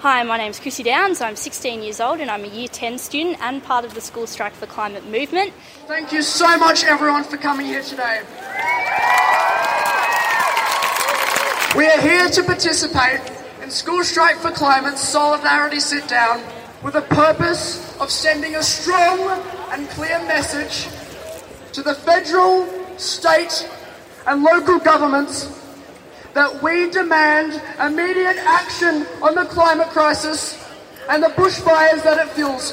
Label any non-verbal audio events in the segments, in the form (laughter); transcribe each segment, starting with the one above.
Hi, my name's Chrissy Downs. I'm 16 years old and I'm a Year 10 student and part of the School Strike for Climate movement. Thank you so much, everyone, for coming here today. We are here to participate in School Strike for Climate's Solidarity Sit Down with the purpose of sending a strong and clear message to the federal, state, and local governments that we demand immediate action on the climate crisis and the bushfires that it fuels.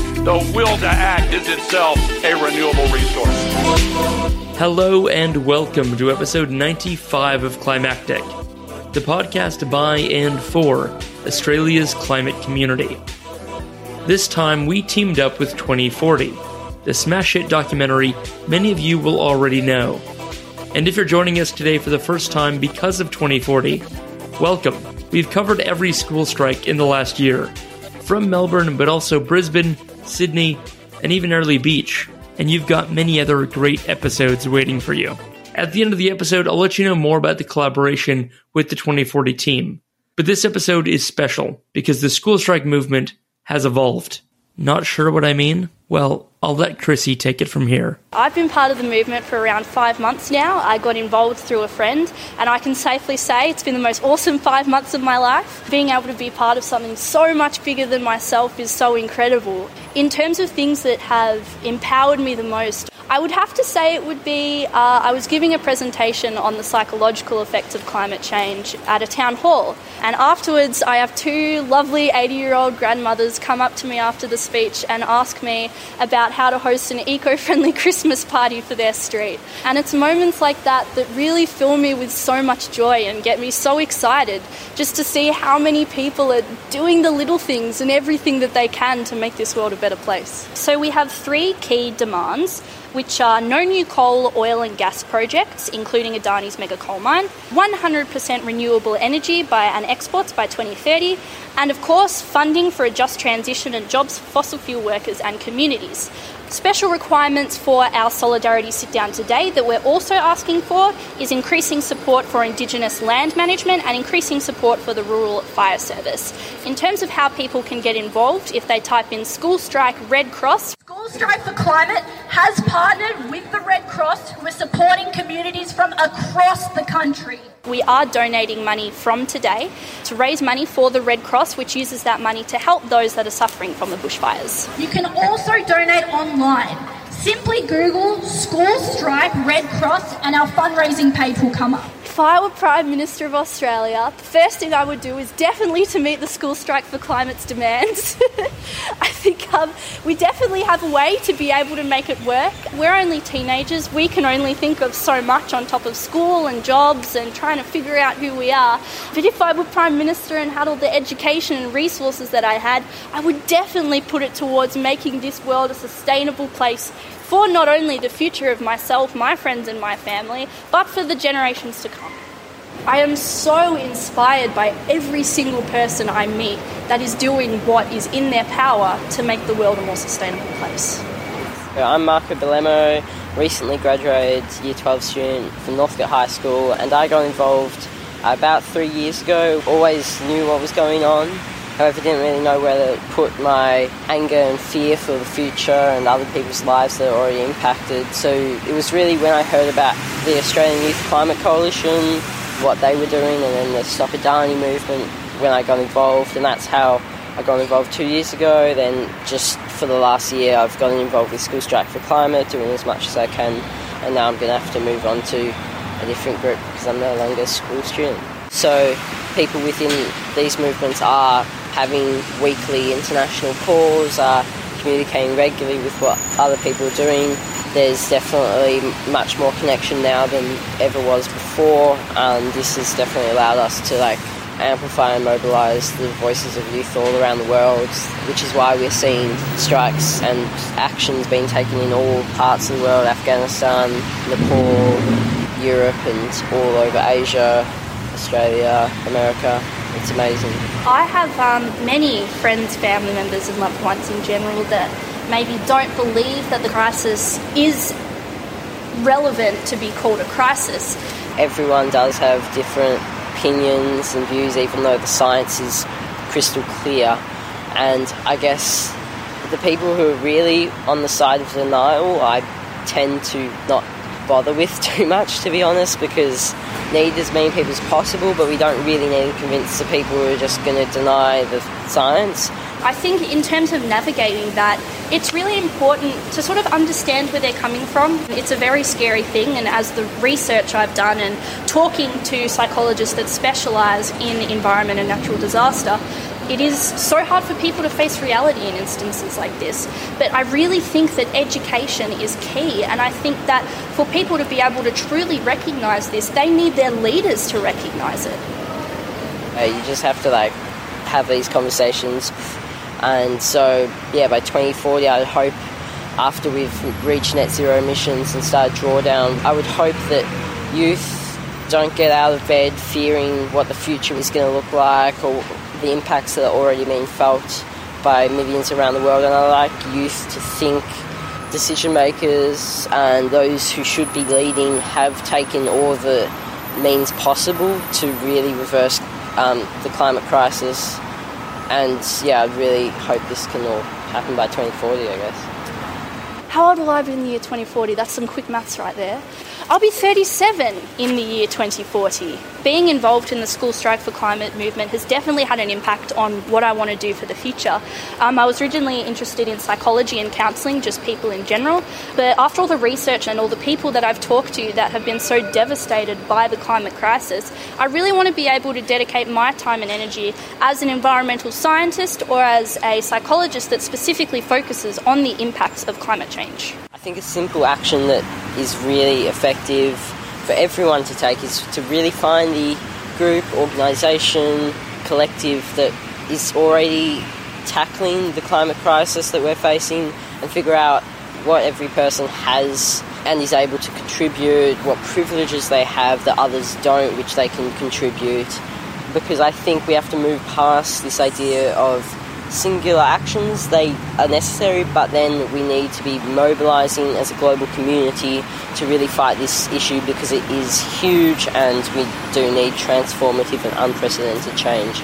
the will to act is itself a renewable resource. Hello and welcome to episode 95 of Climactic, the podcast by and for Australia's climate community. This time we teamed up with 2040, the smash hit documentary many of you will already know. And if you're joining us today for the first time because of 2040, welcome. We've covered every school strike in the last year, from Melbourne, but also Brisbane, Sydney, and even Airlie Beach. And you've got many other great episodes waiting for you. At the end of the episode, I'll let you know more about the collaboration with the 2040 team. But this episode is special because the school strike movement has evolved. Not sure what I mean? Well, I'll let Chrissy take it from here. I've been part of the movement for around five months now. I got involved through a friend, and I can safely say it's been the most awesome five months of my life. Being able to be part of something so much bigger than myself is so incredible. In terms of things that have empowered me the most, I would have to say it would be uh, I was giving a presentation on the psychological effects of climate change at a town hall. And afterwards, I have two lovely 80 year old grandmothers come up to me after the speech and ask me about how to host an eco friendly (laughs) Christmas party for their street. And it's moments like that that really fill me with so much joy and get me so excited just to see how many people are doing the little things and everything that they can to make this world a better place. So we have three key demands which are no new coal, oil, and gas projects, including Adani's mega coal mine, 100% renewable energy by and exports by 2030, and of course, funding for a just transition and jobs for fossil fuel workers and communities. Special requirements for our Solidarity Sit Down today that we're also asking for is increasing support for Indigenous land management and increasing support for the Rural Fire Service. In terms of how people can get involved, if they type in School Strike Red Cross, School Strike for Climate has partnered with the Red Cross who are supporting communities from across the country. We are donating money from today to raise money for the Red Cross, which uses that money to help those that are suffering from the bushfires. You can also donate online. Simply Google School Strike Red Cross and our fundraising page will come up. If I were Prime Minister of Australia, the first thing I would do is definitely to meet the school strike for climate's demands. (laughs) I think um, we definitely have a way to be able to make it work. We're only teenagers, we can only think of so much on top of school and jobs and trying to figure out who we are. But if I were Prime Minister and had all the education and resources that I had, I would definitely put it towards making this world a sustainable place for not only the future of myself, my friends, and my family, but for the generations to come. I am so inspired by every single person I meet that is doing what is in their power to make the world a more sustainable place. I'm Marco Bellemo, recently graduated Year 12 student from Northcote High School, and I got involved about three years ago. Always knew what was going on, However, didn't really know where to put my anger and fear for the future and other people's lives that are already impacted. So it was really when I heard about the Australian Youth Climate Coalition, what they were doing, and then the Stop Adani movement when I got involved, and that's how I got involved two years ago. Then just for the last year, I've gotten involved with School Strike for Climate, doing as much as I can, and now I'm going to have to move on to a different group because I'm no longer a school student. So people within these movements are having weekly international calls, are communicating regularly with what other people are doing. There's definitely much more connection now than ever was before, and this has definitely allowed us to like amplify and mobilise the voices of youth all around the world, which is why we're seeing strikes and actions being taken in all parts of the world Afghanistan, Nepal, Europe, and all over Asia, Australia, America. It's amazing. I have um, many friends, family members, and loved ones in general that maybe don't believe that the crisis is relevant to be called a crisis. Everyone does have different opinions and views, even though the science is crystal clear. And I guess the people who are really on the side of denial, I tend to not bother with (laughs) too much, to be honest, because need as many people as possible, but we don't really need to convince the people who are just going to deny the science. I think, in terms of navigating that, it's really important to sort of understand where they're coming from. It's a very scary thing, and as the research I've done and talking to psychologists that specialise in environment and natural disaster, it is so hard for people to face reality in instances like this. But I really think that education is key, and I think that for people to be able to truly recognise this, they need their leaders to recognise it. You just have to like have these conversations and so, yeah, by 2040, I hope after we've reached net zero emissions and started drawdown, I would hope that youth don't get out of bed fearing what the future is going to look like or the impacts that are already being felt by millions around the world. And I like youth to think decision makers and those who should be leading have taken all the means possible to really reverse um, the climate crisis and yeah, I really hope this can all happen by 2040, I guess. How old will I be in the year 2040? That's some quick maths right there. I'll be 37 in the year 2040. Being involved in the School Strike for Climate movement has definitely had an impact on what I want to do for the future. Um, I was originally interested in psychology and counselling, just people in general, but after all the research and all the people that I've talked to that have been so devastated by the climate crisis, I really want to be able to dedicate my time and energy as an environmental scientist or as a psychologist that specifically focuses on the impacts of climate change. I think a simple action that is really effective for everyone to take is to really find the group, organisation, collective that is already tackling the climate crisis that we're facing and figure out what every person has and is able to contribute, what privileges they have that others don't, which they can contribute. Because I think we have to move past this idea of singular actions. They are necessary, but then we need to be mobilising as a global community to really fight this issue because it is huge and we do need transformative and unprecedented change.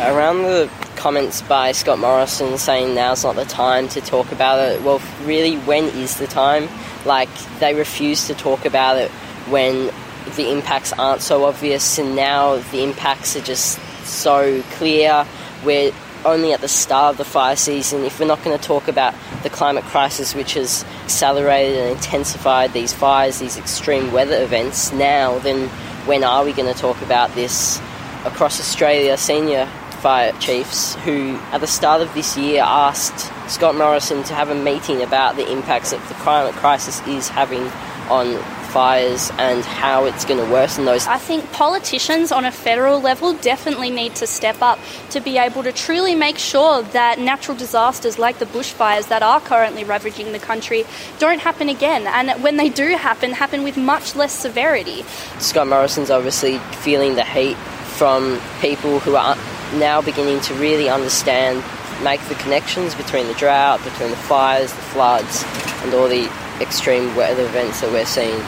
Around the comments by Scott Morrison saying now's not the time to talk about it, well, really, when is the time? Like, they refuse to talk about it when the impacts aren't so obvious, and now the impacts are just so clear. We're only at the start of the fire season. If we're not going to talk about the climate crisis, which has accelerated and intensified these fires, these extreme weather events now, then when are we going to talk about this across Australia? Senior fire chiefs who, at the start of this year, asked Scott Morrison to have a meeting about the impacts that the climate crisis is having on fires and how it's going to worsen those. I think politicians on a federal level definitely need to step up to be able to truly make sure that natural disasters like the bushfires that are currently ravaging the country don't happen again. And when they do happen, happen with much less severity. Scott Morrison's obviously feeling the heat from people who are now beginning to really understand, make the connections between the drought, between the fires, the floods, and all the extreme weather events that we're seeing.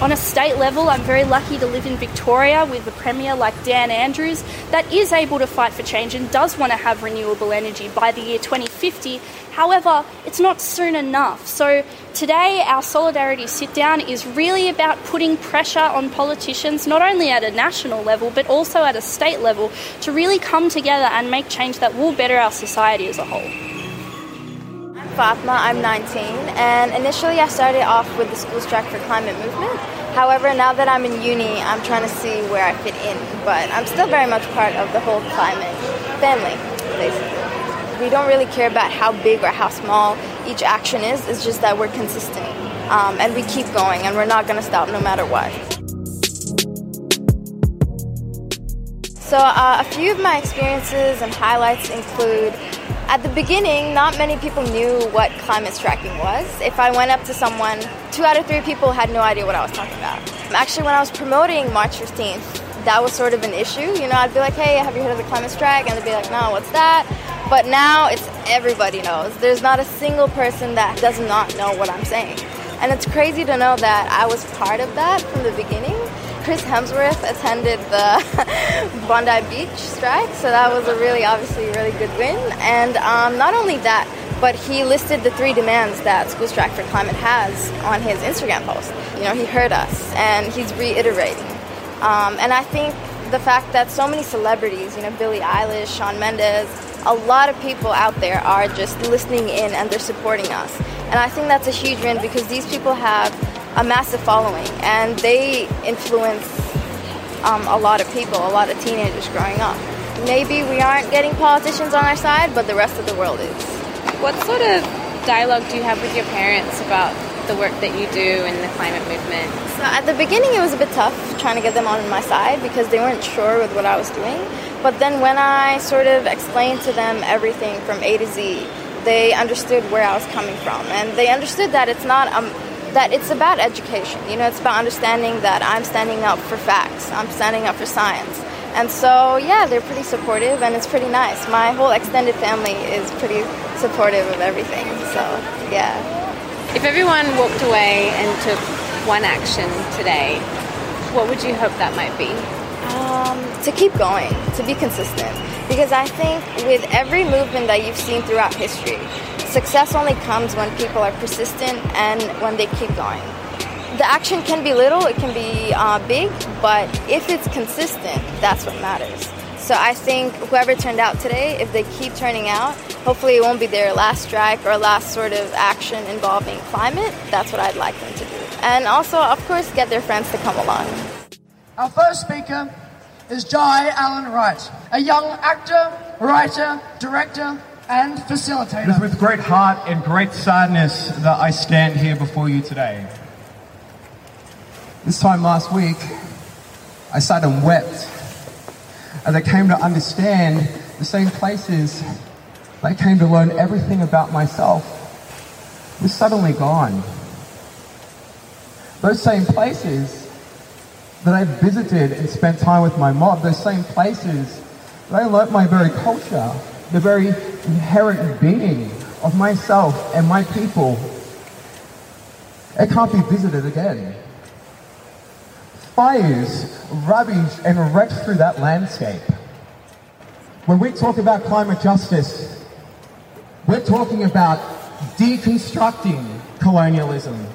On a state level, I'm very lucky to live in Victoria with a Premier like Dan Andrews that is able to fight for change and does want to have renewable energy by the year 2050. However, it's not soon enough. So, today, our Solidarity Sit Down is really about putting pressure on politicians, not only at a national level, but also at a state level, to really come together and make change that will better our society as a whole. Fatima, I'm 19, and initially I started off with the School Strike for Climate movement. However, now that I'm in uni, I'm trying to see where I fit in, but I'm still very much part of the whole climate family, basically. We don't really care about how big or how small each action is, it's just that we're consistent um, and we keep going and we're not going to stop no matter what. So, uh, a few of my experiences and highlights include at the beginning, not many people knew what climate striking was. If I went up to someone, two out of three people had no idea what I was talking about. Actually, when I was promoting March 15th, that was sort of an issue. You know, I'd be like, hey, have you heard of the climate strike? And they'd be like, no, what's that? But now it's everybody knows. There's not a single person that does not know what I'm saying. And it's crazy to know that I was part of that from the beginning. Chris Hemsworth attended the (laughs) Bondi Beach strike, so that was a really, obviously, really good win. And um, not only that, but he listed the three demands that School Strike for Climate has on his Instagram post. You know, he heard us, and he's reiterating. Um, and I think the fact that so many celebrities, you know, Billie Eilish, Shawn Mendes, a lot of people out there are just listening in and they're supporting us. And I think that's a huge win because these people have a massive following and they influence um, a lot of people, a lot of teenagers growing up. Maybe we aren't getting politicians on our side, but the rest of the world is. What sort of dialogue do you have with your parents about the work that you do in the climate movement? So at the beginning, it was a bit tough trying to get them on my side because they weren't sure with what I was doing. But then when I sort of explained to them everything from A to Z, they understood where I was coming from, and they understood that it's not um, that it's about education. You know, it's about understanding that I'm standing up for facts. I'm standing up for science. And so, yeah, they're pretty supportive, and it's pretty nice. My whole extended family is pretty supportive of everything. So, yeah. If everyone walked away and took one action today, what would you hope that might be? Um, to keep going, to be consistent. Because I think with every movement that you've seen throughout history, success only comes when people are persistent and when they keep going. The action can be little, it can be uh, big, but if it's consistent, that's what matters. So I think whoever turned out today, if they keep turning out, hopefully it won't be their last strike or last sort of action involving climate. That's what I'd like them to do. And also, of course, get their friends to come along. Our first speaker is Jai Allen Wright, a young actor, writer, director, and facilitator. It is with great heart and great sadness that I stand here before you today. This time last week, I sat and wept as I came to understand the same places I came to learn everything about myself was suddenly gone. Those same places that I visited and spent time with my mob, those same places that I learnt my very culture, the very inherent being of myself and my people, it can't be visited again. Fires ravaged and wrecked through that landscape. When we talk about climate justice, we're talking about deconstructing colonialism.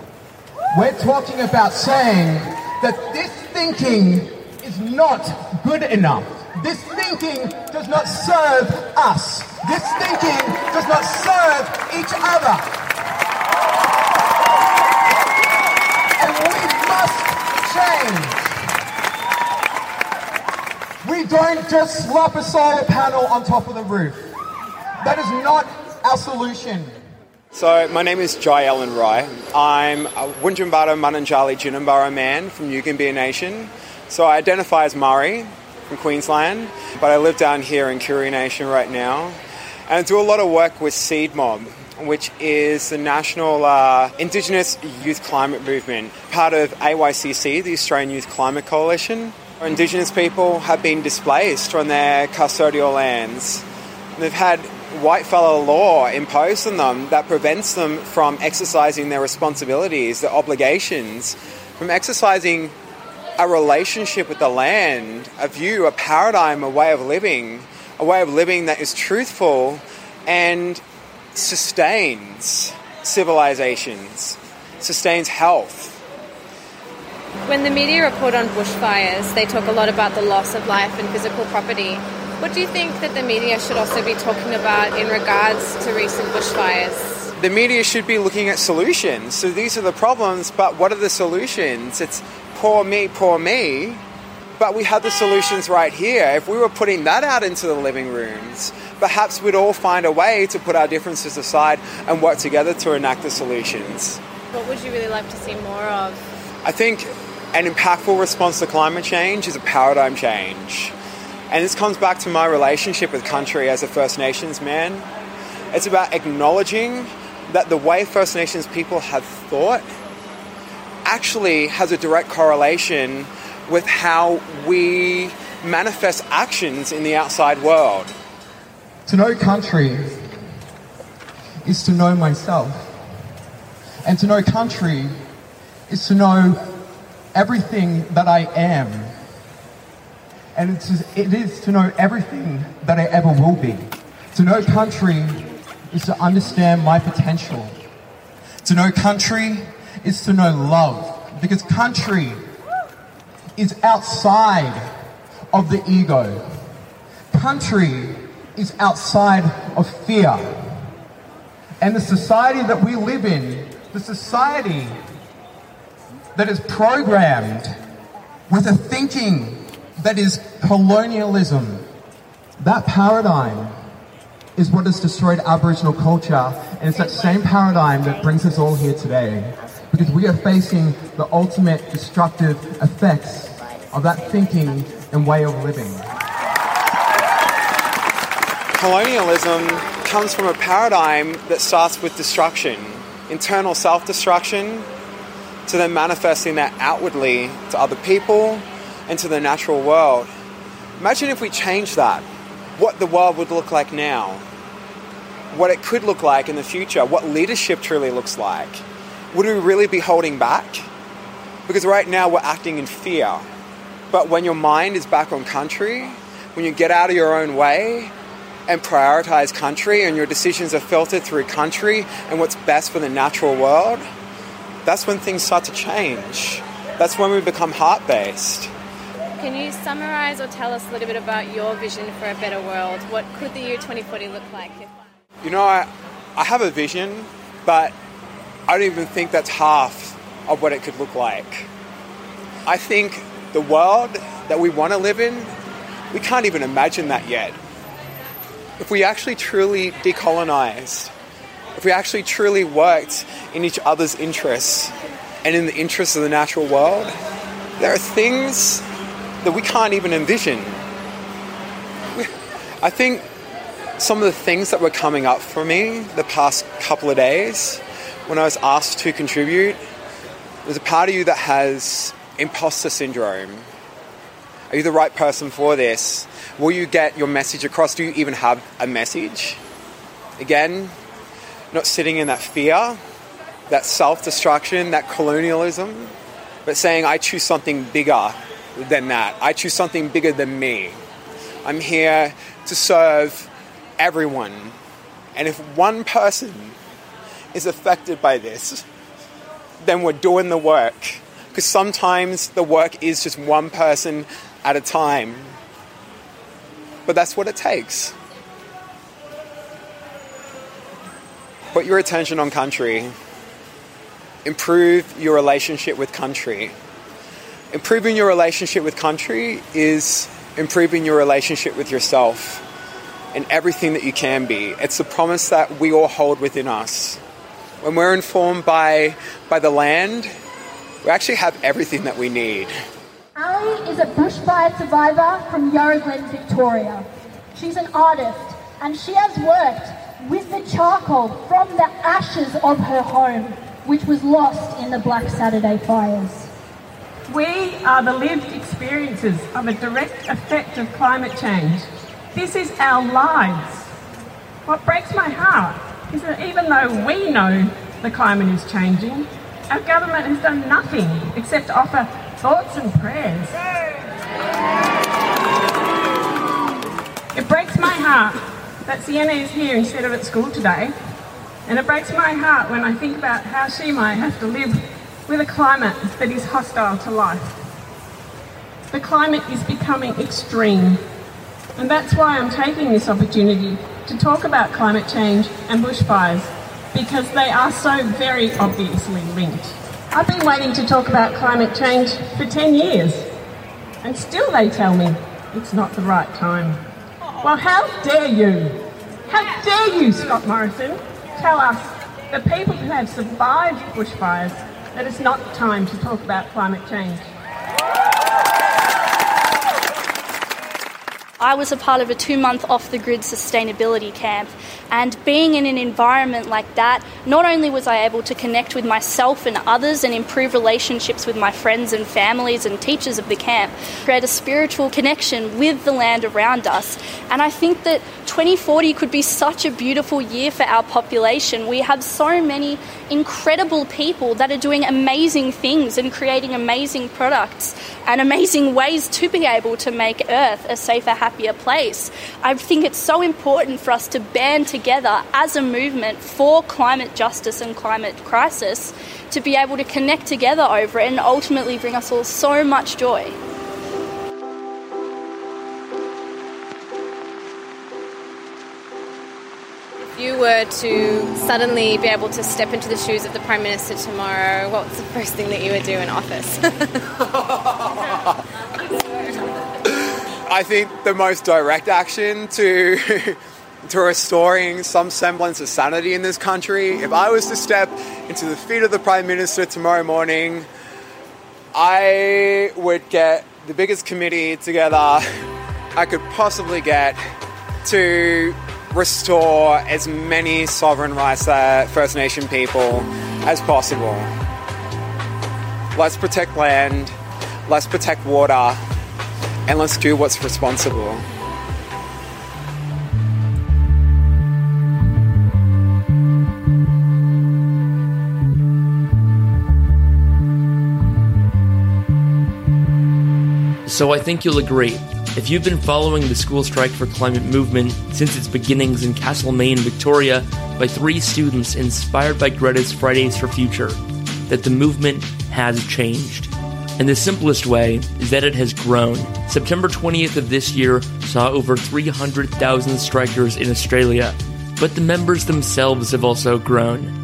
We're talking about saying that this thinking is not good enough. This thinking does not serve us. This thinking does not serve each other. And we must change. We don't just slap a solar panel on top of the roof. That is not our solution. So, my name is Jai Allen Wright. I'm a Wunjumbara Mananjali Jinnambara man from Yugambeh Nation. So, I identify as Murri from Queensland, but I live down here in Koori Nation right now. And I do a lot of work with Seed Mob, which is the national uh, Indigenous Youth Climate Movement, part of AYCC, the Australian Youth Climate Coalition. Indigenous people have been displaced from their custodial lands. They've had white fellow law imposed on them that prevents them from exercising their responsibilities, their obligations, from exercising a relationship with the land, a view, a paradigm, a way of living, a way of living that is truthful and sustains civilizations, sustains health. When the media report on bushfires, they talk a lot about the loss of life and physical property. What do you think that the media should also be talking about in regards to recent bushfires? The media should be looking at solutions. So these are the problems, but what are the solutions? It's poor me, poor me. But we have the solutions right here. If we were putting that out into the living rooms, perhaps we'd all find a way to put our differences aside and work together to enact the solutions. What would you really like to see more of? I think an impactful response to climate change is a paradigm change. And this comes back to my relationship with country as a First Nations man. It's about acknowledging that the way First Nations people have thought actually has a direct correlation with how we manifest actions in the outside world. To know country is to know myself. And to know country is to know everything that I am. And it's, it is to know everything that I ever will be. To know country is to understand my potential. To know country is to know love. Because country is outside of the ego. Country is outside of fear. And the society that we live in, the society that is programmed with a thinking that is colonialism, that paradigm is what has destroyed Aboriginal culture, and it's that same paradigm that brings us all here today. Because we are facing the ultimate destructive effects of that thinking and way of living. Colonialism comes from a paradigm that starts with destruction, internal self destruction, to then manifesting that outwardly to other people and to the natural world. Imagine if we change that, what the world would look like now, what it could look like in the future, what leadership truly looks like. Would we really be holding back? Because right now we're acting in fear. But when your mind is back on country, when you get out of your own way and prioritize country and your decisions are filtered through country and what's best for the natural world, that's when things start to change. That's when we become heart based. Can you summarise or tell us a little bit about your vision for a better world? What could the year 2040 look like? You know, I, I have a vision, but I don't even think that's half of what it could look like. I think the world that we want to live in, we can't even imagine that yet. If we actually truly decolonized, if we actually truly worked in each other's interests and in the interests of the natural world, there are things that we can't even envision. I think some of the things that were coming up for me the past couple of days when I was asked to contribute, there's a part of you that has imposter syndrome. Are you the right person for this? Will you get your message across? Do you even have a message? Again, not sitting in that fear, that self destruction, that colonialism, but saying, I choose something bigger than that. I choose something bigger than me. I'm here to serve everyone. And if one person is affected by this, then we're doing the work. Because sometimes the work is just one person at a time. But that's what it takes. Put your attention on country. Improve your relationship with country. Improving your relationship with country is improving your relationship with yourself and everything that you can be. It's the promise that we all hold within us. When we're informed by, by the land, we actually have everything that we need. Ali is a bushfire survivor from Yarra Glen, Victoria. She's an artist and she has worked with the charcoal from the ashes of her home, which was lost in the Black Saturday fires. We are the lived experiences of a direct effect of climate change. This is our lives. What breaks my heart is that even though we know the climate is changing, our government has done nothing except offer thoughts and prayers. It breaks my heart that Sienna is here instead of at school today, and it breaks my heart when I think about how she might have to live with a climate that is hostile to life. The climate is becoming extreme, and that's why I'm taking this opportunity to talk about climate change and bushfires, because they are so very obviously linked. I've been waiting to talk about climate change for 10 years, and still they tell me it's not the right time. Well, how dare you? How dare you, Scott Morrison, tell us, the people who have survived bushfires, that it's not time to talk about climate change? I was a part of a two month off the grid sustainability camp. And being in an environment like that, not only was I able to connect with myself and others and improve relationships with my friends and families and teachers of the camp, create a spiritual connection with the land around us. And I think that 2040 could be such a beautiful year for our population. We have so many incredible people that are doing amazing things and creating amazing products and amazing ways to be able to make Earth a safer, happier place. I think it's so important for us to band together as a movement for climate justice and climate crisis to be able to connect together over it and ultimately bring us all so much joy. If you were to suddenly be able to step into the shoes of the Prime Minister tomorrow, what's the first thing that you would do in office? (laughs) (laughs) I think the most direct action to (laughs) to restoring some semblance of sanity in this country. If I was to step into the feet of the Prime Minister tomorrow morning, I would get the biggest committee together (laughs) I could possibly get to restore as many sovereign rights to First Nation people as possible. Let's protect land, let's protect water, and let's do what's responsible. So I think you'll agree. If you've been following the school strike for climate movement since its beginnings in Castlemaine, Victoria, by three students inspired by Greta's Fridays for Future, that the movement has changed. And the simplest way is that it has grown. September 20th of this year saw over 300,000 strikers in Australia, but the members themselves have also grown.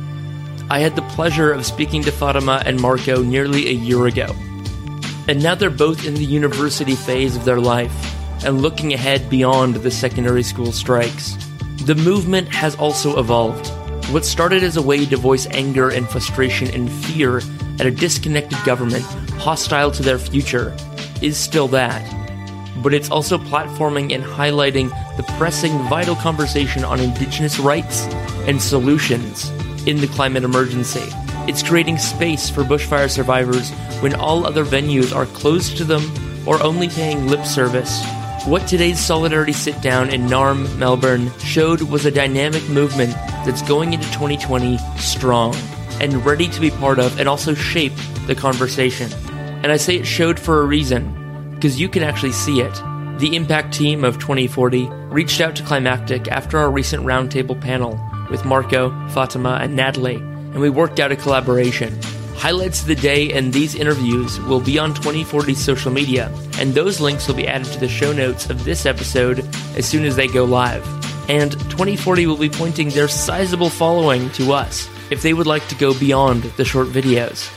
I had the pleasure of speaking to Fatima and Marco nearly a year ago and now they're both in the university phase of their life and looking ahead beyond the secondary school strikes. The movement has also evolved. What started as a way to voice anger and frustration and fear at a disconnected government hostile to their future is still that. But it's also platforming and highlighting the pressing, vital conversation on Indigenous rights and solutions in the climate emergency. It's creating space for bushfire survivors when all other venues are closed to them or only paying lip service. What today's Solidarity Sit Down in Narm, Melbourne showed was a dynamic movement that's going into 2020 strong and ready to be part of and also shape the conversation. And I say it showed for a reason, because you can actually see it. The Impact team of 2040 reached out to Climactic after our recent roundtable panel with Marco, Fatima, and Natalie and we worked out a collaboration. Highlights of the day and these interviews will be on 2040's social media, and those links will be added to the show notes of this episode as soon as they go live. And 2040 will be pointing their sizable following to us if they would like to go beyond the short videos.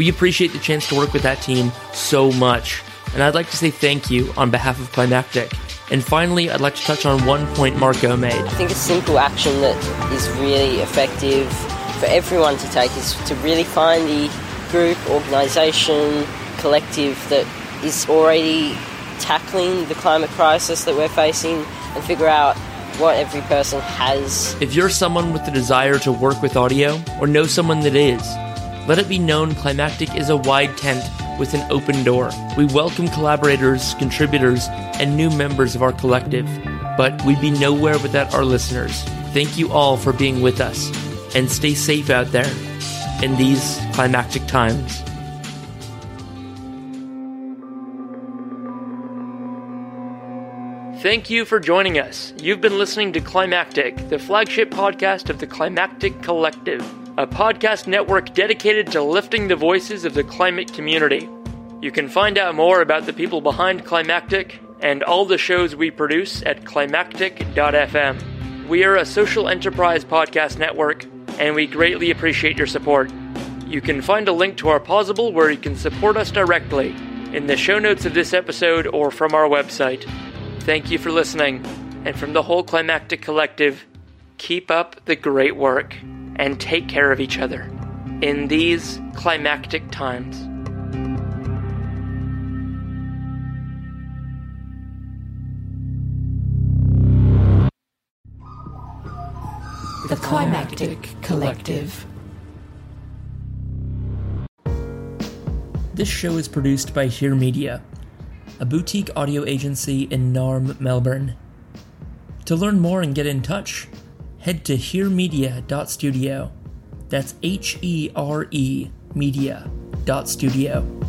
We appreciate the chance to work with that team so much, and I'd like to say thank you on behalf of Climactic. And finally, I'd like to touch on one point Marco made. I think a simple action that is really effective for everyone to take is to really find the group, organisation, collective that is already tackling the climate crisis that we're facing and figure out what every person has. If you're someone with the desire to work with audio or know someone that is, let it be known Climactic is a wide tent with an open door. We welcome collaborators, contributors, and new members of our collective, but we'd be nowhere without our listeners. Thank you all for being with us and stay safe out there in these climactic times. Thank you for joining us. You've been listening to Climactic, the flagship podcast of the Climactic Collective, a podcast network dedicated to lifting the voices of the climate community. You can find out more about the people behind Climactic and all the shows we produce at climactic.fm. We are a social enterprise podcast network and we greatly appreciate your support. You can find a link to our Pozible where you can support us directly in the show notes of this episode or from our website. Thank you for listening, and from the whole Climactic Collective, keep up the great work and take care of each other in these climactic times. The Climactic Collective. This show is produced by Hear Media, a boutique audio agency in Narm, Melbourne. To learn more and get in touch, head to hearmedia.studio. That's H E R E media.studio.